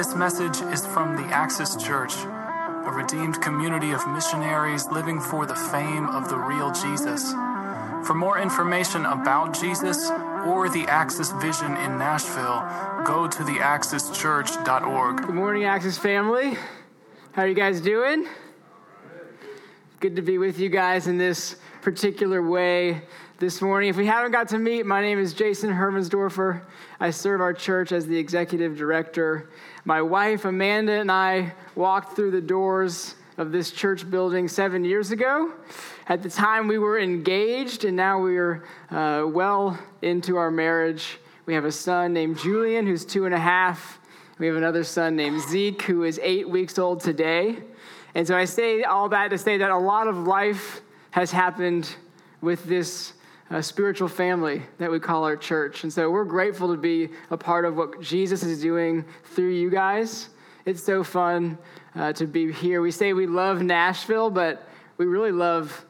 This message is from the Axis Church, a redeemed community of missionaries living for the fame of the real Jesus. For more information about Jesus or the Axis Vision in Nashville, go to theaxischurch.org. Good morning, Axis family. How are you guys doing? Good to be with you guys in this particular way this morning. If we haven't got to meet, my name is Jason Hermansdorfer. I serve our church as the executive director. My wife, Amanda, and I walked through the doors of this church building seven years ago. At the time, we were engaged, and now we are uh, well into our marriage. We have a son named Julian, who's two and a half. We have another son named Zeke, who is eight weeks old today. And so I say all that to say that a lot of life has happened with this uh, spiritual family that we call our church. And so we're grateful to be a part of what Jesus is doing through you guys. It's so fun uh, to be here. We say we love Nashville, but we really love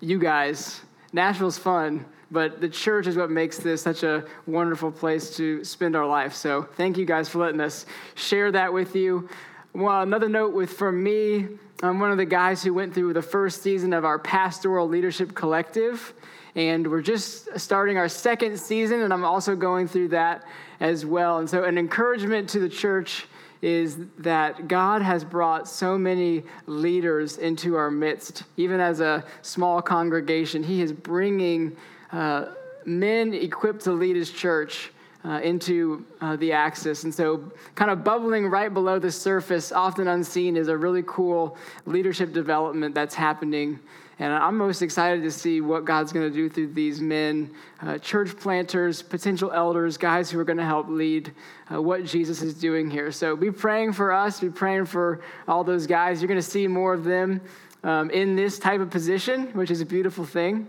you guys. Nashville's fun, but the church is what makes this such a wonderful place to spend our life. So thank you guys for letting us share that with you. Well, another note with from me, I'm one of the guys who went through the first season of our pastoral leadership collective and we're just starting our second season, and I'm also going through that as well. And so, an encouragement to the church is that God has brought so many leaders into our midst, even as a small congregation. He is bringing uh, men equipped to lead His church. Uh, into uh, the axis. And so, kind of bubbling right below the surface, often unseen, is a really cool leadership development that's happening and I'm most excited to see what God's going to do through these men, uh, church planters, potential elders, guys who are going to help lead uh, what Jesus is doing here. So be praying for us, be praying for all those guys. You're going to see more of them um, in this type of position, which is a beautiful thing.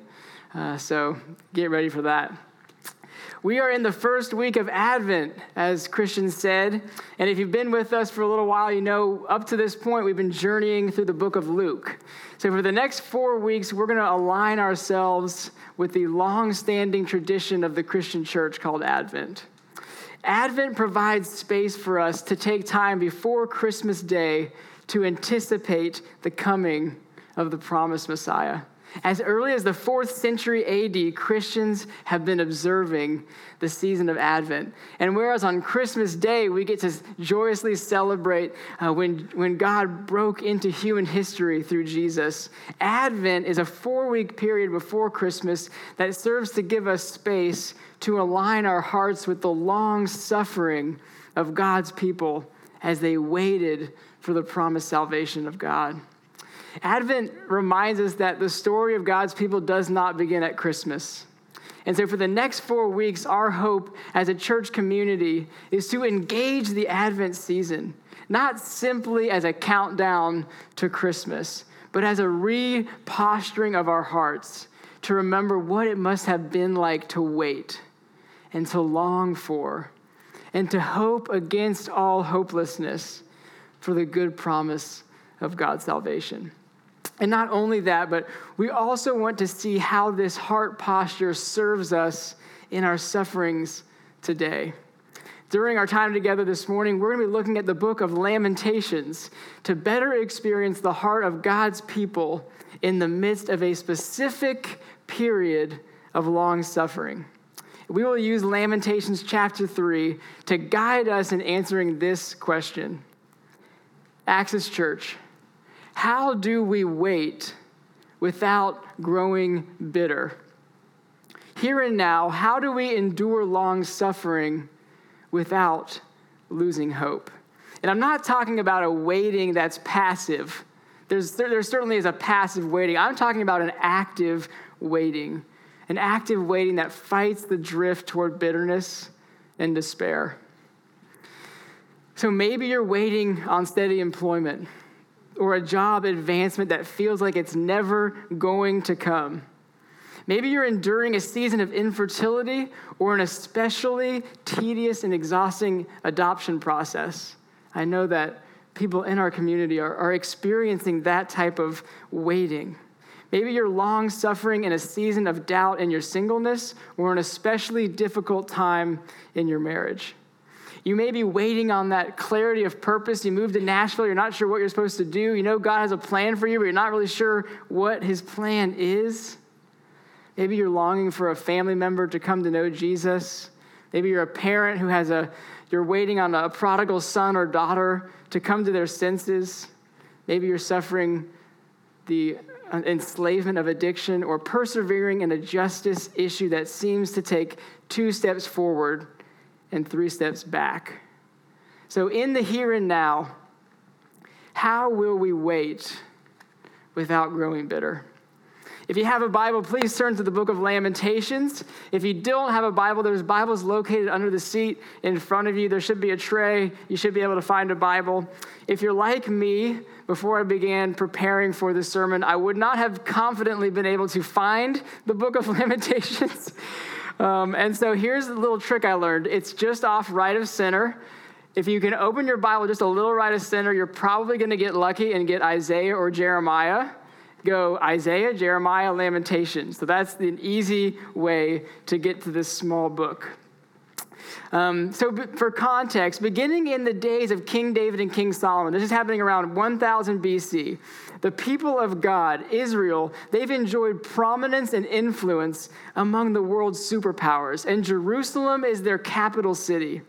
Uh, so get ready for that. We are in the first week of Advent, as Christian said. And if you've been with us for a little while, you know up to this point we've been journeying through the book of Luke. So for the next four weeks, we're going to align ourselves with the long standing tradition of the Christian church called Advent. Advent provides space for us to take time before Christmas Day to anticipate the coming of the promised Messiah. As early as the fourth century AD, Christians have been observing the season of Advent. And whereas on Christmas Day, we get to joyously celebrate uh, when, when God broke into human history through Jesus, Advent is a four week period before Christmas that serves to give us space to align our hearts with the long suffering of God's people as they waited for the promised salvation of God. Advent reminds us that the story of God's people does not begin at Christmas. And so, for the next four weeks, our hope as a church community is to engage the Advent season, not simply as a countdown to Christmas, but as a reposturing of our hearts to remember what it must have been like to wait and to long for and to hope against all hopelessness for the good promise of God's salvation. And not only that, but we also want to see how this heart posture serves us in our sufferings today. During our time together this morning, we're going to be looking at the book of Lamentations to better experience the heart of God's people in the midst of a specific period of long suffering. We will use Lamentations chapter 3 to guide us in answering this question Axis Church how do we wait without growing bitter? Here and now, how do we endure long suffering without losing hope? And I'm not talking about a waiting that's passive. There's, there, there certainly is a passive waiting. I'm talking about an active waiting, an active waiting that fights the drift toward bitterness and despair. So maybe you're waiting on steady employment or a job advancement that feels like it's never going to come. Maybe you're enduring a season of infertility or an especially tedious and exhausting adoption process. I know that people in our community are, are experiencing that type of waiting. Maybe you're long suffering in a season of doubt in your singleness or an especially difficult time in your marriage. You may be waiting on that clarity of purpose. You moved to Nashville, you're not sure what you're supposed to do. You know God has a plan for you, but you're not really sure what his plan is. Maybe you're longing for a family member to come to know Jesus. Maybe you're a parent who has a, you're waiting on a prodigal son or daughter to come to their senses. Maybe you're suffering the enslavement of addiction or persevering in a justice issue that seems to take two steps forward and three steps back. So, in the here and now, how will we wait without growing bitter? If you have a Bible, please turn to the book of Lamentations. If you don't have a Bible, there's Bibles located under the seat in front of you. There should be a tray. You should be able to find a Bible. If you're like me, before I began preparing for this sermon, I would not have confidently been able to find the book of Lamentations. Um, and so here's the little trick I learned it's just off right of center. If you can open your Bible just a little right of center, you're probably going to get lucky and get Isaiah or Jeremiah go Isaiah, Jeremiah, Lamentations. So that's an easy way to get to this small book. Um, so, for context, beginning in the days of King David and King Solomon, this is happening around 1000 BC, the people of God, Israel, they've enjoyed prominence and influence among the world's superpowers, and Jerusalem is their capital city.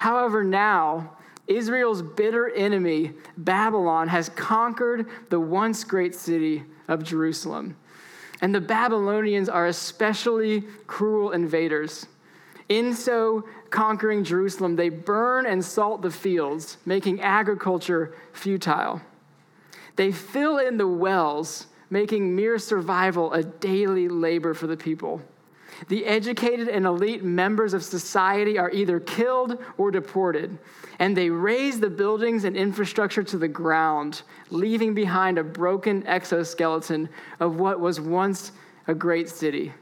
However, now, Israel's bitter enemy, Babylon, has conquered the once great city of Jerusalem. And the Babylonians are especially cruel invaders. In so conquering Jerusalem, they burn and salt the fields, making agriculture futile. They fill in the wells, making mere survival a daily labor for the people. The educated and elite members of society are either killed or deported, and they raze the buildings and infrastructure to the ground, leaving behind a broken exoskeleton of what was once a great city.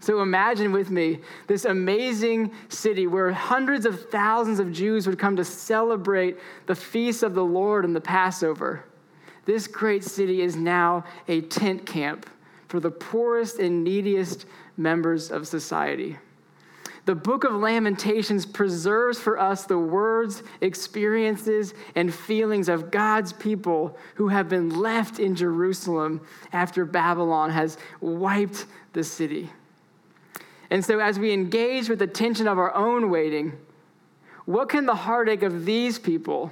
So imagine with me this amazing city where hundreds of thousands of Jews would come to celebrate the feast of the Lord and the Passover. This great city is now a tent camp for the poorest and neediest members of society. The book of Lamentations preserves for us the words, experiences, and feelings of God's people who have been left in Jerusalem after Babylon has wiped the city. And so, as we engage with the tension of our own waiting, what can the heartache of these people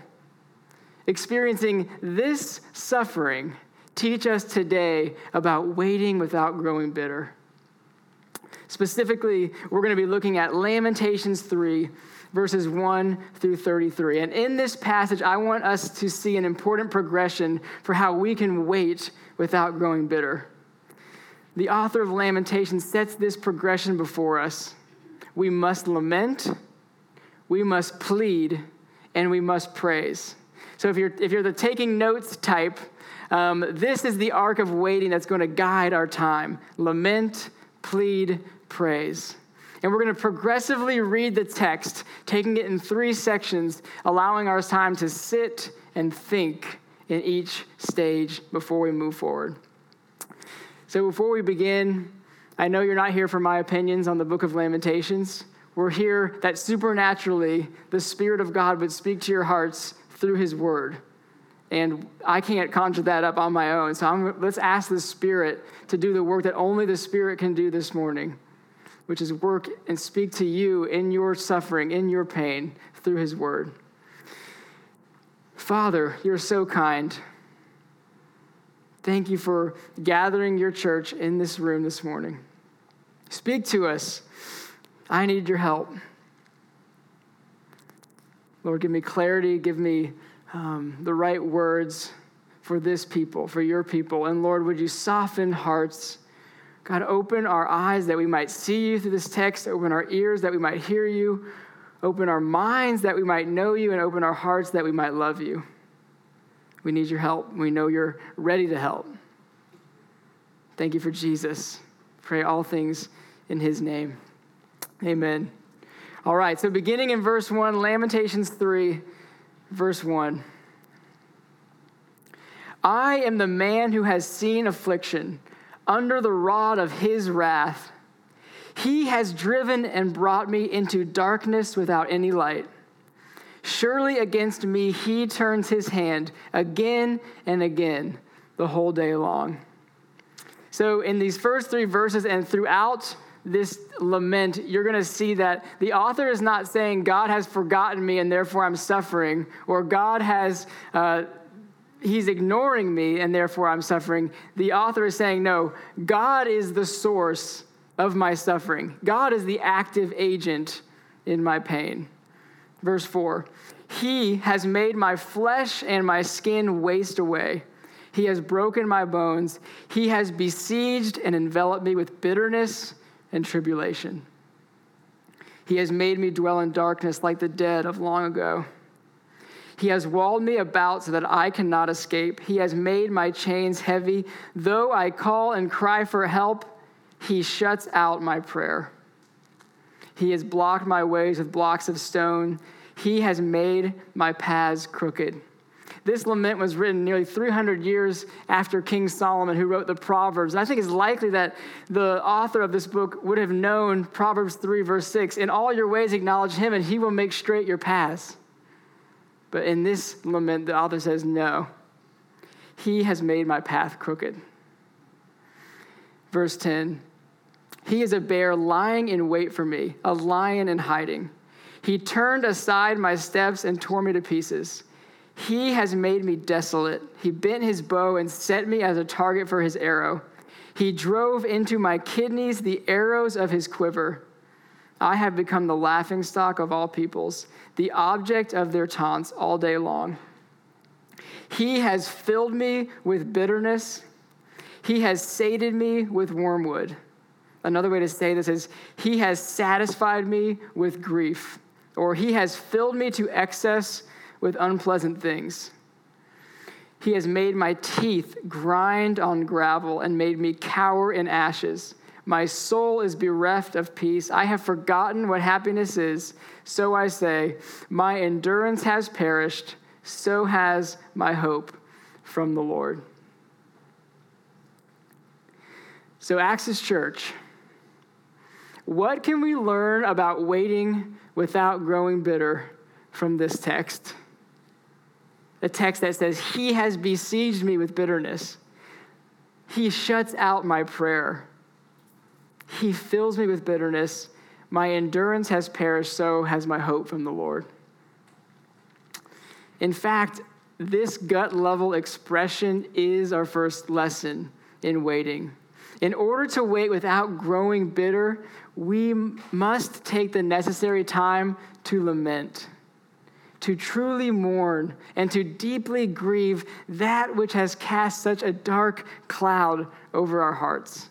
experiencing this suffering teach us today about waiting without growing bitter? Specifically, we're going to be looking at Lamentations 3, verses 1 through 33. And in this passage, I want us to see an important progression for how we can wait without growing bitter. The author of Lamentations sets this progression before us. We must lament, we must plead, and we must praise. So if you're, if you're the taking notes type, um, this is the arc of waiting that's going to guide our time lament, plead, praise. And we're going to progressively read the text, taking it in three sections, allowing our time to sit and think in each stage before we move forward. So, before we begin, I know you're not here for my opinions on the book of Lamentations. We're here that supernaturally the Spirit of God would speak to your hearts through His Word. And I can't conjure that up on my own. So I'm, let's ask the Spirit to do the work that only the Spirit can do this morning which is work and speak to you in your suffering, in your pain, through his word. Father, you're so kind. Thank you for gathering your church in this room this morning. Speak to us. I need your help. Lord, give me clarity, give me um, the right words for this people, for your people. And Lord, would you soften hearts? God, open our eyes that we might see you through this text, open our ears that we might hear you, open our minds that we might know you, and open our hearts that we might love you. We need your help. We know you're ready to help. Thank you for Jesus. Pray all things in his name. Amen. All right, so beginning in verse 1, Lamentations 3, verse 1. I am the man who has seen affliction under the rod of his wrath. He has driven and brought me into darkness without any light. Surely against me he turns his hand again and again the whole day long. So, in these first three verses and throughout this lament, you're going to see that the author is not saying, God has forgotten me and therefore I'm suffering, or God has, uh, he's ignoring me and therefore I'm suffering. The author is saying, no, God is the source of my suffering. God is the active agent in my pain. Verse 4 He has made my flesh and my skin waste away. He has broken my bones. He has besieged and enveloped me with bitterness and tribulation. He has made me dwell in darkness like the dead of long ago. He has walled me about so that I cannot escape. He has made my chains heavy. Though I call and cry for help, he shuts out my prayer. He has blocked my ways with blocks of stone. He has made my paths crooked. This lament was written nearly 300 years after King Solomon, who wrote the Proverbs. And I think it's likely that the author of this book would have known Proverbs 3, verse 6 In all your ways, acknowledge him, and he will make straight your paths. But in this lament, the author says, No, he has made my path crooked. Verse 10 He is a bear lying in wait for me, a lion in hiding. He turned aside my steps and tore me to pieces. He has made me desolate. He bent his bow and set me as a target for his arrow. He drove into my kidneys the arrows of his quiver. I have become the laughing stock of all peoples, the object of their taunts all day long. He has filled me with bitterness. He has sated me with wormwood. Another way to say this is, He has satisfied me with grief, or He has filled me to excess with unpleasant things. He has made my teeth grind on gravel and made me cower in ashes. My soul is bereft of peace. I have forgotten what happiness is. So I say, My endurance has perished. So has my hope from the Lord. So, Axis Church, what can we learn about waiting without growing bitter from this text? A text that says, He has besieged me with bitterness. He shuts out my prayer. He fills me with bitterness. My endurance has perished, so has my hope from the Lord. In fact, this gut level expression is our first lesson in waiting. In order to wait without growing bitter, we must take the necessary time to lament to truly mourn and to deeply grieve that which has cast such a dark cloud over our hearts.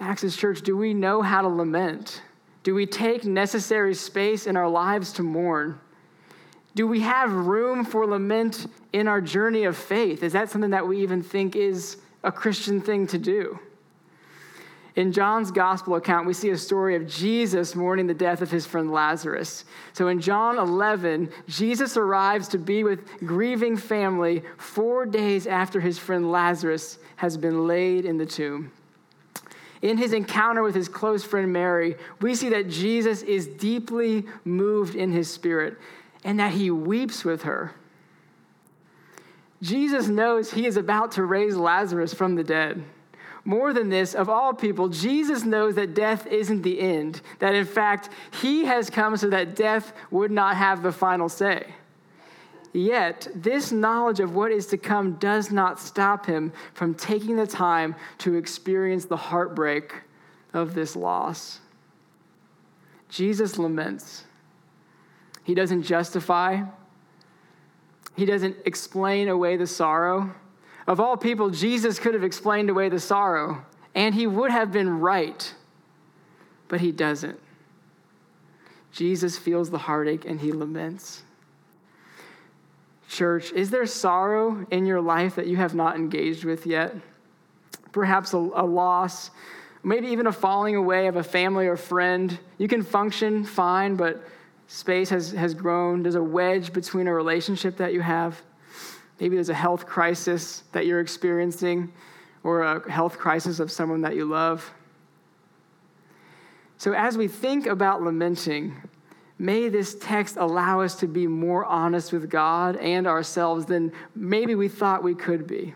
Axis Church, do we know how to lament? Do we take necessary space in our lives to mourn? Do we have room for lament in our journey of faith? Is that something that we even think is a Christian thing to do? In John's gospel account, we see a story of Jesus mourning the death of his friend Lazarus. So in John 11, Jesus arrives to be with grieving family four days after his friend Lazarus has been laid in the tomb. In his encounter with his close friend Mary, we see that Jesus is deeply moved in his spirit and that he weeps with her. Jesus knows he is about to raise Lazarus from the dead. More than this, of all people, Jesus knows that death isn't the end, that in fact, he has come so that death would not have the final say. Yet, this knowledge of what is to come does not stop him from taking the time to experience the heartbreak of this loss. Jesus laments. He doesn't justify, he doesn't explain away the sorrow. Of all people, Jesus could have explained away the sorrow, and he would have been right, but he doesn't. Jesus feels the heartache and he laments. Church, is there sorrow in your life that you have not engaged with yet? Perhaps a, a loss, maybe even a falling away of a family or friend. You can function fine, but space has, has grown. There's a wedge between a relationship that you have. Maybe there's a health crisis that you're experiencing or a health crisis of someone that you love. So, as we think about lamenting, may this text allow us to be more honest with God and ourselves than maybe we thought we could be.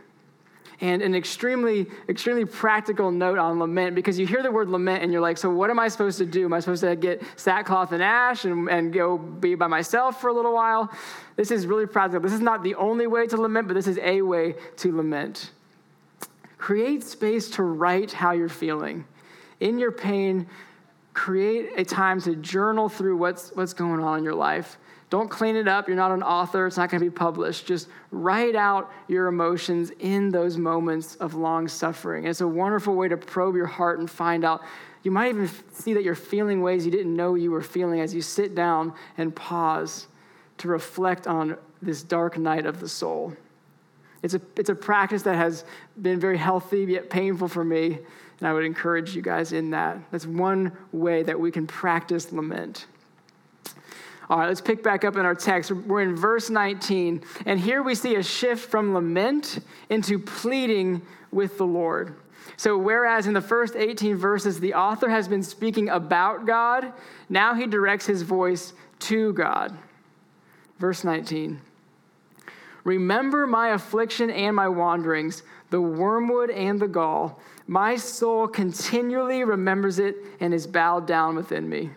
And an extremely, extremely practical note on lament, because you hear the word lament and you're like, so what am I supposed to do? Am I supposed to get sackcloth and ash and, and go be by myself for a little while? This is really practical. This is not the only way to lament, but this is a way to lament. Create space to write how you're feeling. In your pain, create a time to journal through what's, what's going on in your life. Don't clean it up. You're not an author. It's not going to be published. Just write out your emotions in those moments of long suffering. It's a wonderful way to probe your heart and find out. You might even see that you're feeling ways you didn't know you were feeling as you sit down and pause to reflect on this dark night of the soul. It's a, it's a practice that has been very healthy yet painful for me and I would encourage you guys in that. That's one way that we can practice lament. All right, let's pick back up in our text. We're in verse 19, and here we see a shift from lament into pleading with the Lord. So, whereas in the first 18 verses, the author has been speaking about God, now he directs his voice to God. Verse 19 Remember my affliction and my wanderings, the wormwood and the gall my soul continually remembers it and is bowed down within me.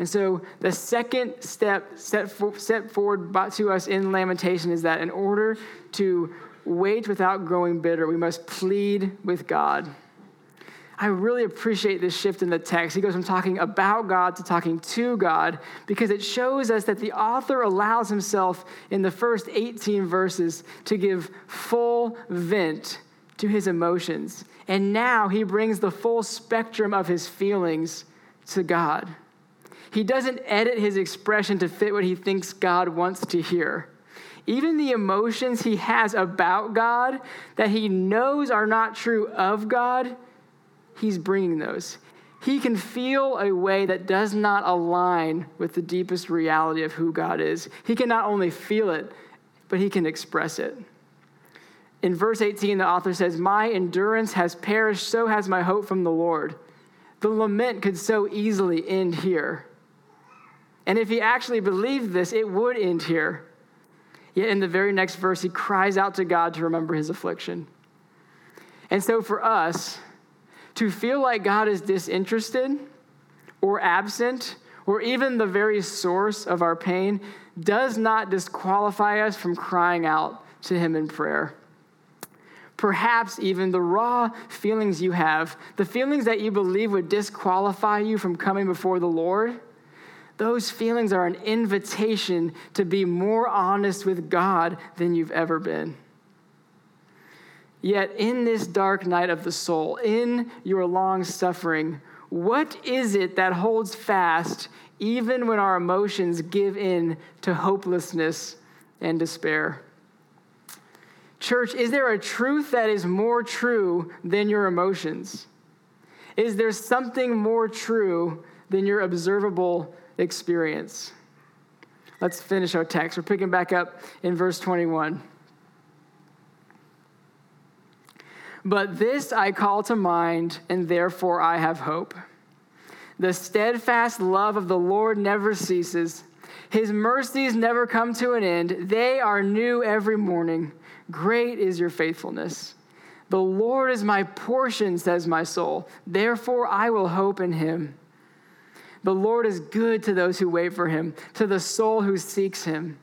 And so, the second step set, for, set forward by, to us in lamentation is that in order to wait without growing bitter, we must plead with God. I really appreciate this shift in the text. He goes from talking about God to talking to God because it shows us that the author allows himself in the first 18 verses to give full vent to his emotions. And now he brings the full spectrum of his feelings to God. He doesn't edit his expression to fit what he thinks God wants to hear. Even the emotions he has about God that he knows are not true of God, he's bringing those. He can feel a way that does not align with the deepest reality of who God is. He can not only feel it, but he can express it. In verse 18, the author says, My endurance has perished, so has my hope from the Lord. The lament could so easily end here. And if he actually believed this, it would end here. Yet in the very next verse, he cries out to God to remember his affliction. And so for us, to feel like God is disinterested or absent or even the very source of our pain does not disqualify us from crying out to him in prayer perhaps even the raw feelings you have, the feelings that you believe would disqualify you from coming before the Lord, those feelings are an invitation to be more honest with God than you've ever been. Yet, in this dark night of the soul, in your long suffering, what is it that holds fast even when our emotions give in to hopelessness and despair? Church, is there a truth that is more true than your emotions? Is there something more true than your observable experience? Let's finish our text. We're picking back up in verse 21. But this I call to mind, and therefore I have hope. The steadfast love of the Lord never ceases, His mercies never come to an end. They are new every morning. Great is your faithfulness. The Lord is my portion, says my soul. Therefore, I will hope in him. The Lord is good to those who wait for him, to the soul who seeks him.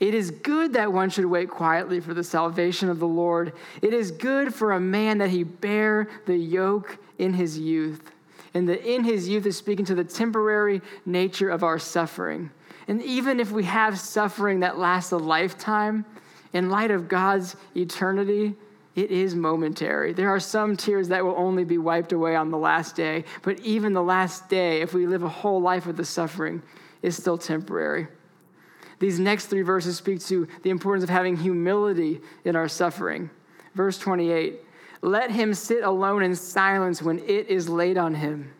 It is good that one should wait quietly for the salvation of the Lord. It is good for a man that he bear the yoke in his youth. And the in his youth is speaking to the temporary nature of our suffering. And even if we have suffering that lasts a lifetime, in light of God's eternity, it is momentary. There are some tears that will only be wiped away on the last day, but even the last day, if we live a whole life with the suffering, is still temporary. These next three verses speak to the importance of having humility in our suffering. Verse 28 Let him sit alone in silence when it is laid on him.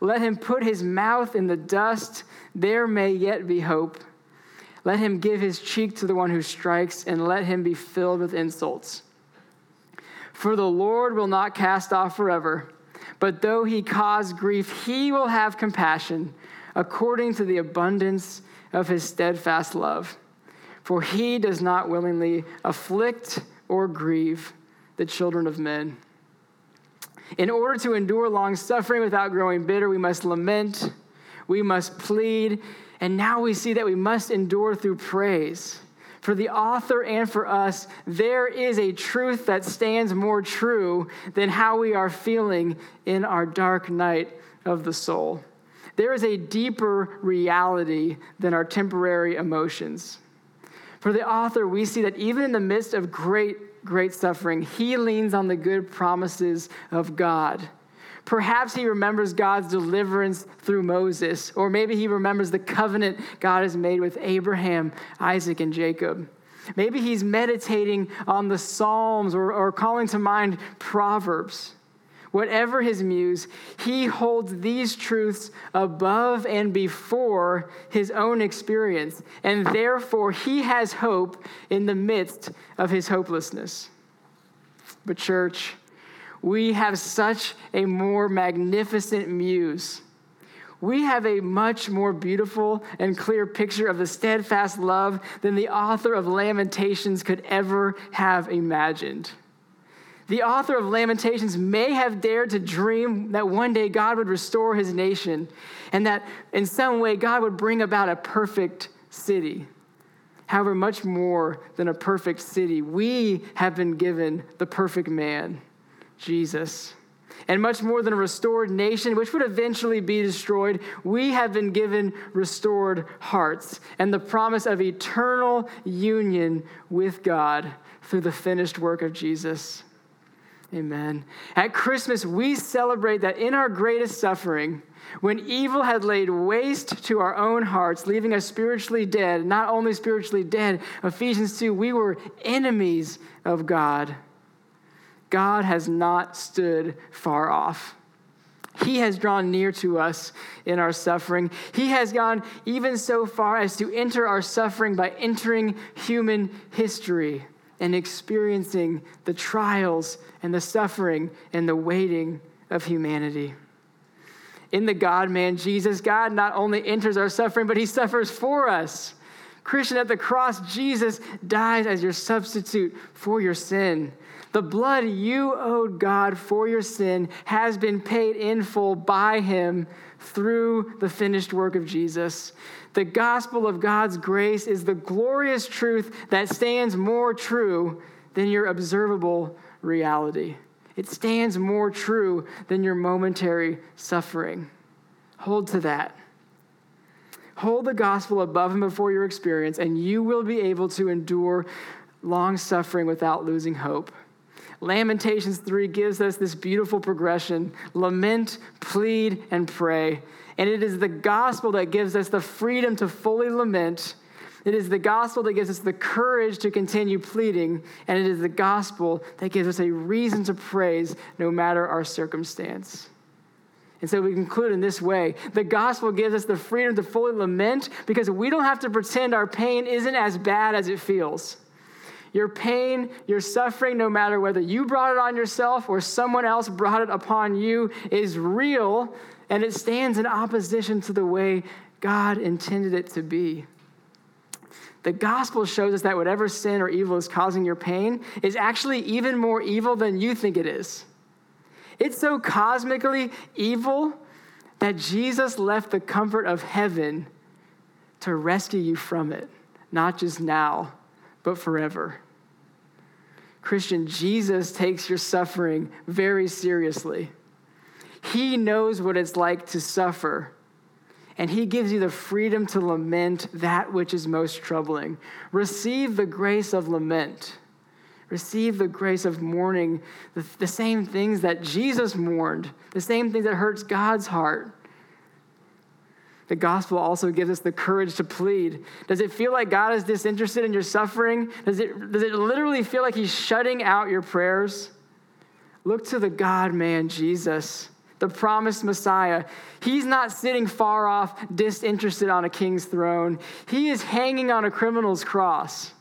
Let him put his mouth in the dust, there may yet be hope. Let him give his cheek to the one who strikes, and let him be filled with insults. For the Lord will not cast off forever. But though he cause grief, he will have compassion according to the abundance of his steadfast love. For he does not willingly afflict or grieve the children of men. In order to endure long suffering without growing bitter, we must lament, we must plead, and now we see that we must endure through praise. For the author and for us, there is a truth that stands more true than how we are feeling in our dark night of the soul. There is a deeper reality than our temporary emotions. For the author, we see that even in the midst of great, great suffering, he leans on the good promises of God. Perhaps he remembers God's deliverance through Moses, or maybe he remembers the covenant God has made with Abraham, Isaac, and Jacob. Maybe he's meditating on the Psalms or, or calling to mind Proverbs. Whatever his muse, he holds these truths above and before his own experience, and therefore he has hope in the midst of his hopelessness. But, church, we have such a more magnificent muse. We have a much more beautiful and clear picture of the steadfast love than the author of Lamentations could ever have imagined. The author of Lamentations may have dared to dream that one day God would restore his nation and that in some way God would bring about a perfect city. However, much more than a perfect city, we have been given the perfect man. Jesus. And much more than a restored nation, which would eventually be destroyed, we have been given restored hearts and the promise of eternal union with God through the finished work of Jesus. Amen. At Christmas, we celebrate that in our greatest suffering, when evil had laid waste to our own hearts, leaving us spiritually dead, not only spiritually dead, Ephesians 2, we were enemies of God. God has not stood far off. He has drawn near to us in our suffering. He has gone even so far as to enter our suffering by entering human history and experiencing the trials and the suffering and the waiting of humanity. In the God man, Jesus, God not only enters our suffering, but he suffers for us. Christian, at the cross, Jesus dies as your substitute for your sin. The blood you owed God for your sin has been paid in full by him through the finished work of Jesus. The gospel of God's grace is the glorious truth that stands more true than your observable reality. It stands more true than your momentary suffering. Hold to that. Hold the gospel above and before your experience, and you will be able to endure long suffering without losing hope. Lamentations 3 gives us this beautiful progression lament, plead, and pray. And it is the gospel that gives us the freedom to fully lament. It is the gospel that gives us the courage to continue pleading. And it is the gospel that gives us a reason to praise no matter our circumstance. And so we conclude in this way the gospel gives us the freedom to fully lament because we don't have to pretend our pain isn't as bad as it feels. Your pain, your suffering, no matter whether you brought it on yourself or someone else brought it upon you, is real and it stands in opposition to the way God intended it to be. The gospel shows us that whatever sin or evil is causing your pain is actually even more evil than you think it is. It's so cosmically evil that Jesus left the comfort of heaven to rescue you from it, not just now, but forever. Christian, Jesus takes your suffering very seriously. He knows what it's like to suffer, and He gives you the freedom to lament that which is most troubling. Receive the grace of lament. Receive the grace of mourning the, the same things that Jesus mourned, the same things that hurts God's heart. The gospel also gives us the courage to plead. Does it feel like God is disinterested in your suffering? Does it, does it literally feel like He's shutting out your prayers? Look to the God man, Jesus, the promised Messiah. He's not sitting far off, disinterested on a king's throne. He is hanging on a criminal's cross.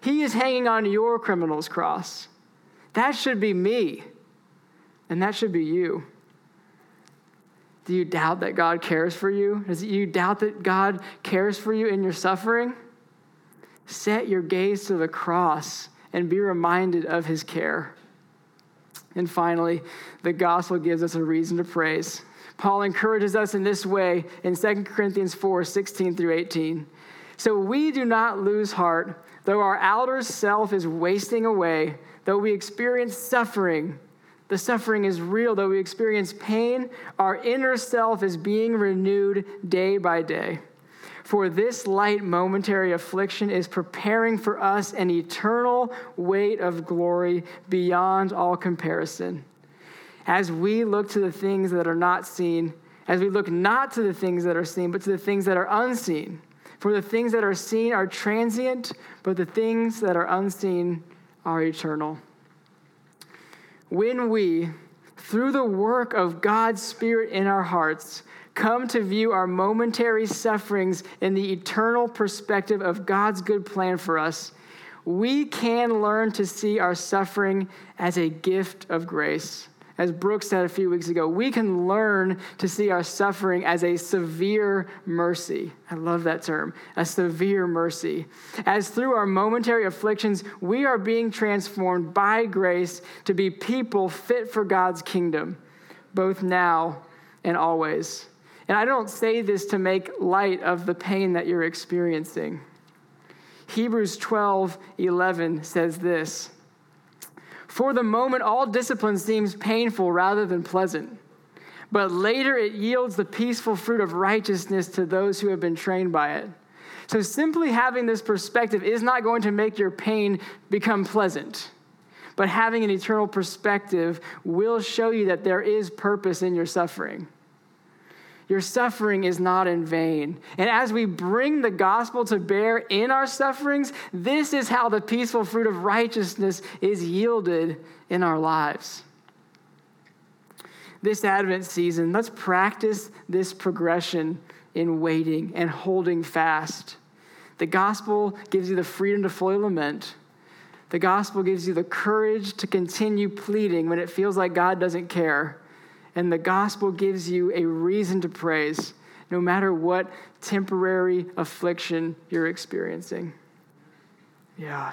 He is hanging on your criminal's cross. That should be me, and that should be you. Do you doubt that God cares for you? Does you doubt that God cares for you in your suffering? Set your gaze to the cross and be reminded of his care. And finally, the gospel gives us a reason to praise. Paul encourages us in this way in 2 Corinthians 4 16 through 18. So we do not lose heart, though our outer self is wasting away, though we experience suffering. The suffering is real, though we experience pain, our inner self is being renewed day by day. For this light momentary affliction is preparing for us an eternal weight of glory beyond all comparison. As we look to the things that are not seen, as we look not to the things that are seen, but to the things that are unseen. For the things that are seen are transient, but the things that are unseen are eternal. When we, through the work of God's Spirit in our hearts, come to view our momentary sufferings in the eternal perspective of God's good plan for us, we can learn to see our suffering as a gift of grace. As Brooks said a few weeks ago, we can learn to see our suffering as a severe mercy. I love that term, a severe mercy. As through our momentary afflictions, we are being transformed by grace to be people fit for God's kingdom, both now and always. And I don't say this to make light of the pain that you're experiencing. Hebrews 12 11 says this For the moment, all discipline seems painful rather than pleasant, but later it yields the peaceful fruit of righteousness to those who have been trained by it. So, simply having this perspective is not going to make your pain become pleasant. But having an eternal perspective will show you that there is purpose in your suffering. Your suffering is not in vain. And as we bring the gospel to bear in our sufferings, this is how the peaceful fruit of righteousness is yielded in our lives. This Advent season, let's practice this progression in waiting and holding fast. The gospel gives you the freedom to fully lament. The gospel gives you the courage to continue pleading when it feels like God doesn't care and the gospel gives you a reason to praise no matter what temporary affliction you're experiencing. Yeah.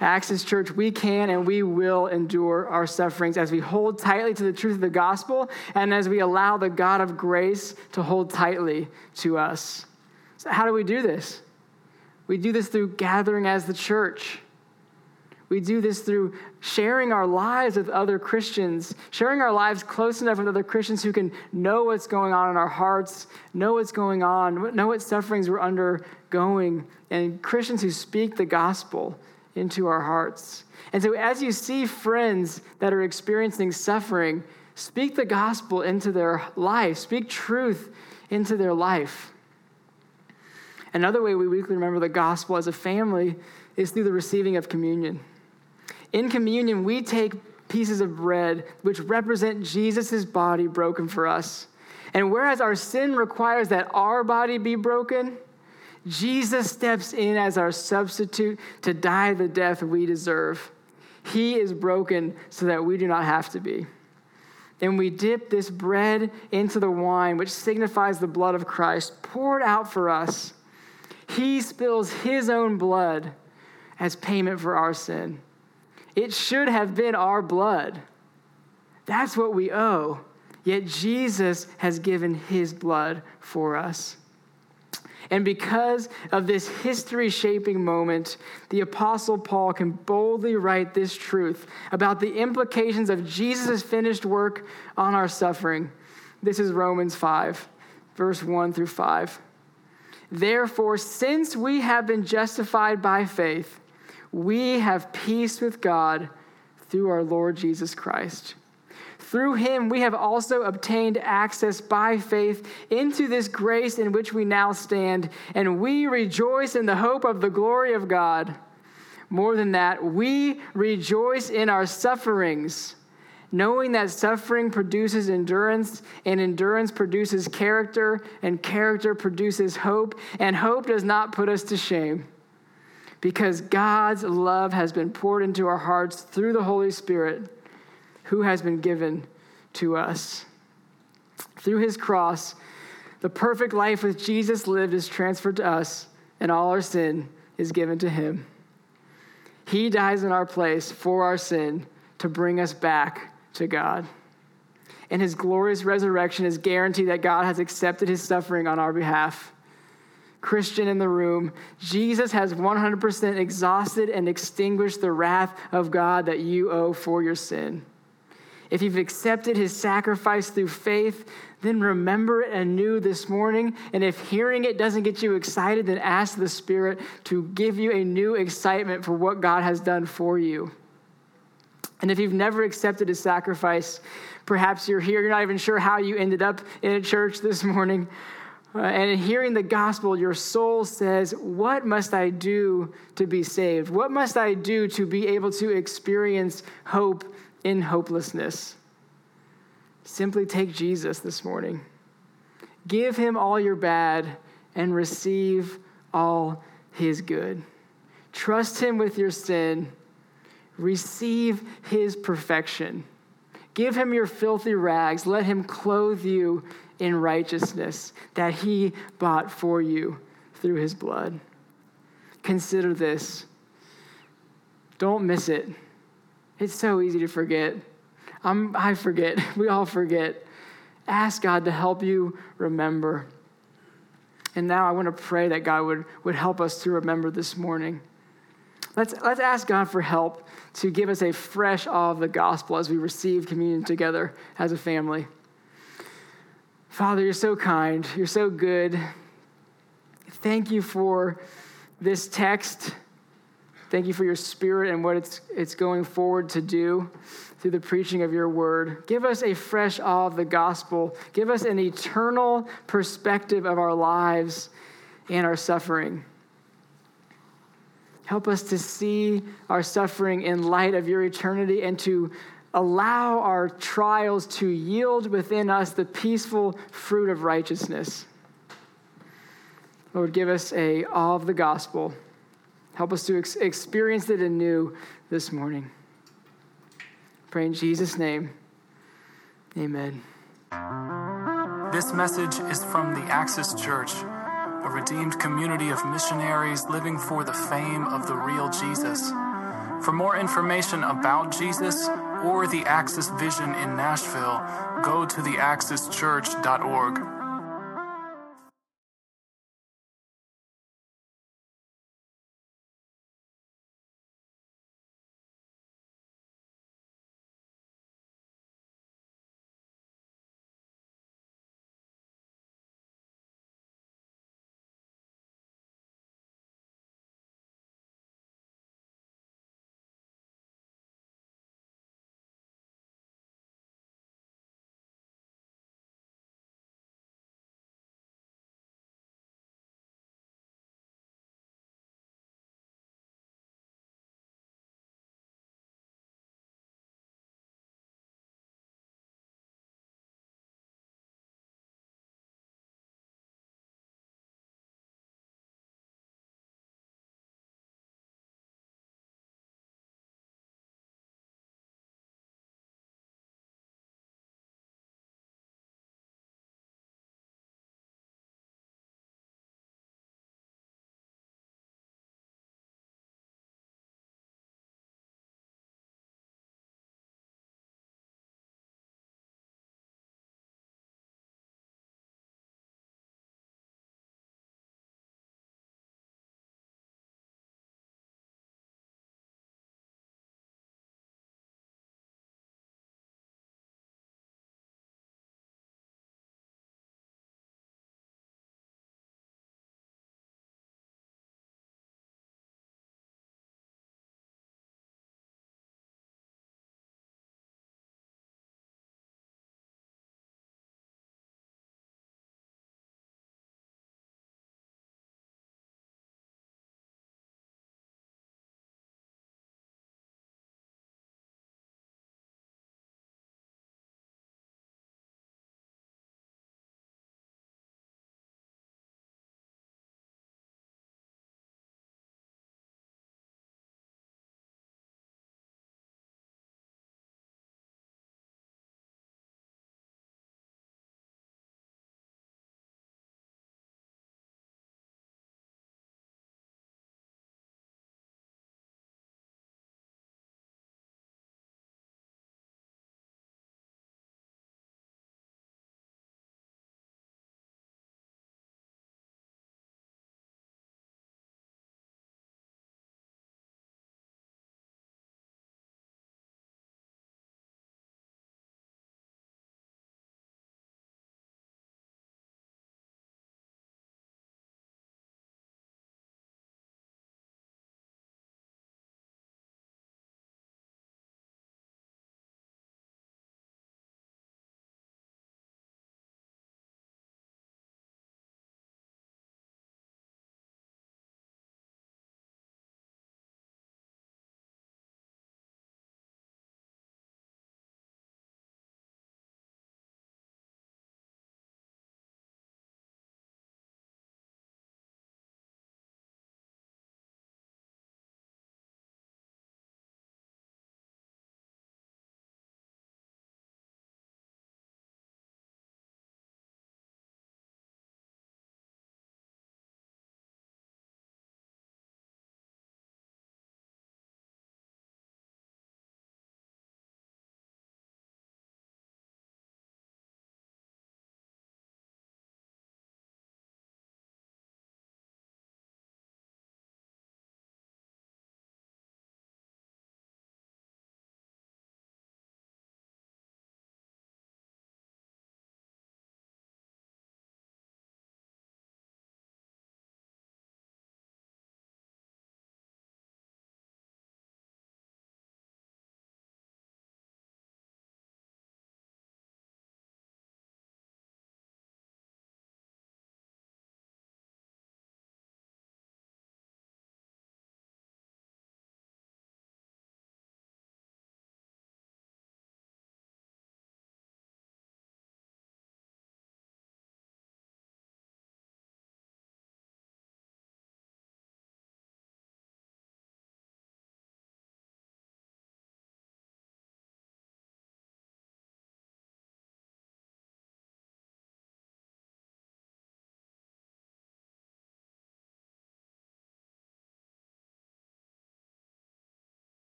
Axis Church, we can and we will endure our sufferings as we hold tightly to the truth of the gospel and as we allow the God of grace to hold tightly to us. So, how do we do this? We do this through gathering as the church. We do this through sharing our lives with other Christians, sharing our lives close enough with other Christians who can know what's going on in our hearts, know what's going on, know what sufferings we're undergoing, and Christians who speak the gospel into our hearts. And so, as you see friends that are experiencing suffering, speak the gospel into their life, speak truth into their life. Another way we weekly remember the gospel as a family is through the receiving of communion. In communion, we take pieces of bread which represent Jesus' body broken for us. And whereas our sin requires that our body be broken, Jesus steps in as our substitute to die the death we deserve. He is broken so that we do not have to be. And we dip this bread into the wine, which signifies the blood of Christ poured out for us. He spills his own blood as payment for our sin. It should have been our blood. That's what we owe. Yet Jesus has given his blood for us. And because of this history shaping moment, the Apostle Paul can boldly write this truth about the implications of Jesus' finished work on our suffering. This is Romans 5, verse 1 through 5. Therefore, since we have been justified by faith, we have peace with God through our Lord Jesus Christ. Through him, we have also obtained access by faith into this grace in which we now stand, and we rejoice in the hope of the glory of God. More than that, we rejoice in our sufferings, knowing that suffering produces endurance, and endurance produces character, and character produces hope, and hope does not put us to shame because God's love has been poured into our hearts through the Holy Spirit who has been given to us. Through his cross, the perfect life with Jesus lived is transferred to us, and all our sin is given to him. He dies in our place for our sin to bring us back to God. And his glorious resurrection is guarantee that God has accepted his suffering on our behalf. Christian in the room, Jesus has 100% exhausted and extinguished the wrath of God that you owe for your sin. If you've accepted his sacrifice through faith, then remember it anew this morning. And if hearing it doesn't get you excited, then ask the Spirit to give you a new excitement for what God has done for you. And if you've never accepted his sacrifice, perhaps you're here, you're not even sure how you ended up in a church this morning. Uh, and in hearing the gospel, your soul says, What must I do to be saved? What must I do to be able to experience hope in hopelessness? Simply take Jesus this morning. Give him all your bad and receive all his good. Trust him with your sin. Receive his perfection. Give him your filthy rags. Let him clothe you in righteousness that he bought for you through his blood. Consider this. Don't miss it. It's so easy to forget. I'm, I forget. We all forget. Ask God to help you remember. And now I want to pray that God would, would help us to remember this morning. Let's, let's ask God for help to give us a fresh awe of the gospel as we receive communion together as a family. Father, you're so kind. You're so good. Thank you for this text. Thank you for your spirit and what it's, it's going forward to do through the preaching of your word. Give us a fresh awe of the gospel. Give us an eternal perspective of our lives and our suffering. Help us to see our suffering in light of your eternity and to allow our trials to yield within us the peaceful fruit of righteousness. Lord, give us a awe of the gospel. Help us to ex- experience it anew this morning. Pray in Jesus' name. Amen. This message is from the Axis Church, a redeemed community of missionaries living for the fame of the real Jesus. For more information about Jesus or the Axis Vision in Nashville, go to theaxischurch.org.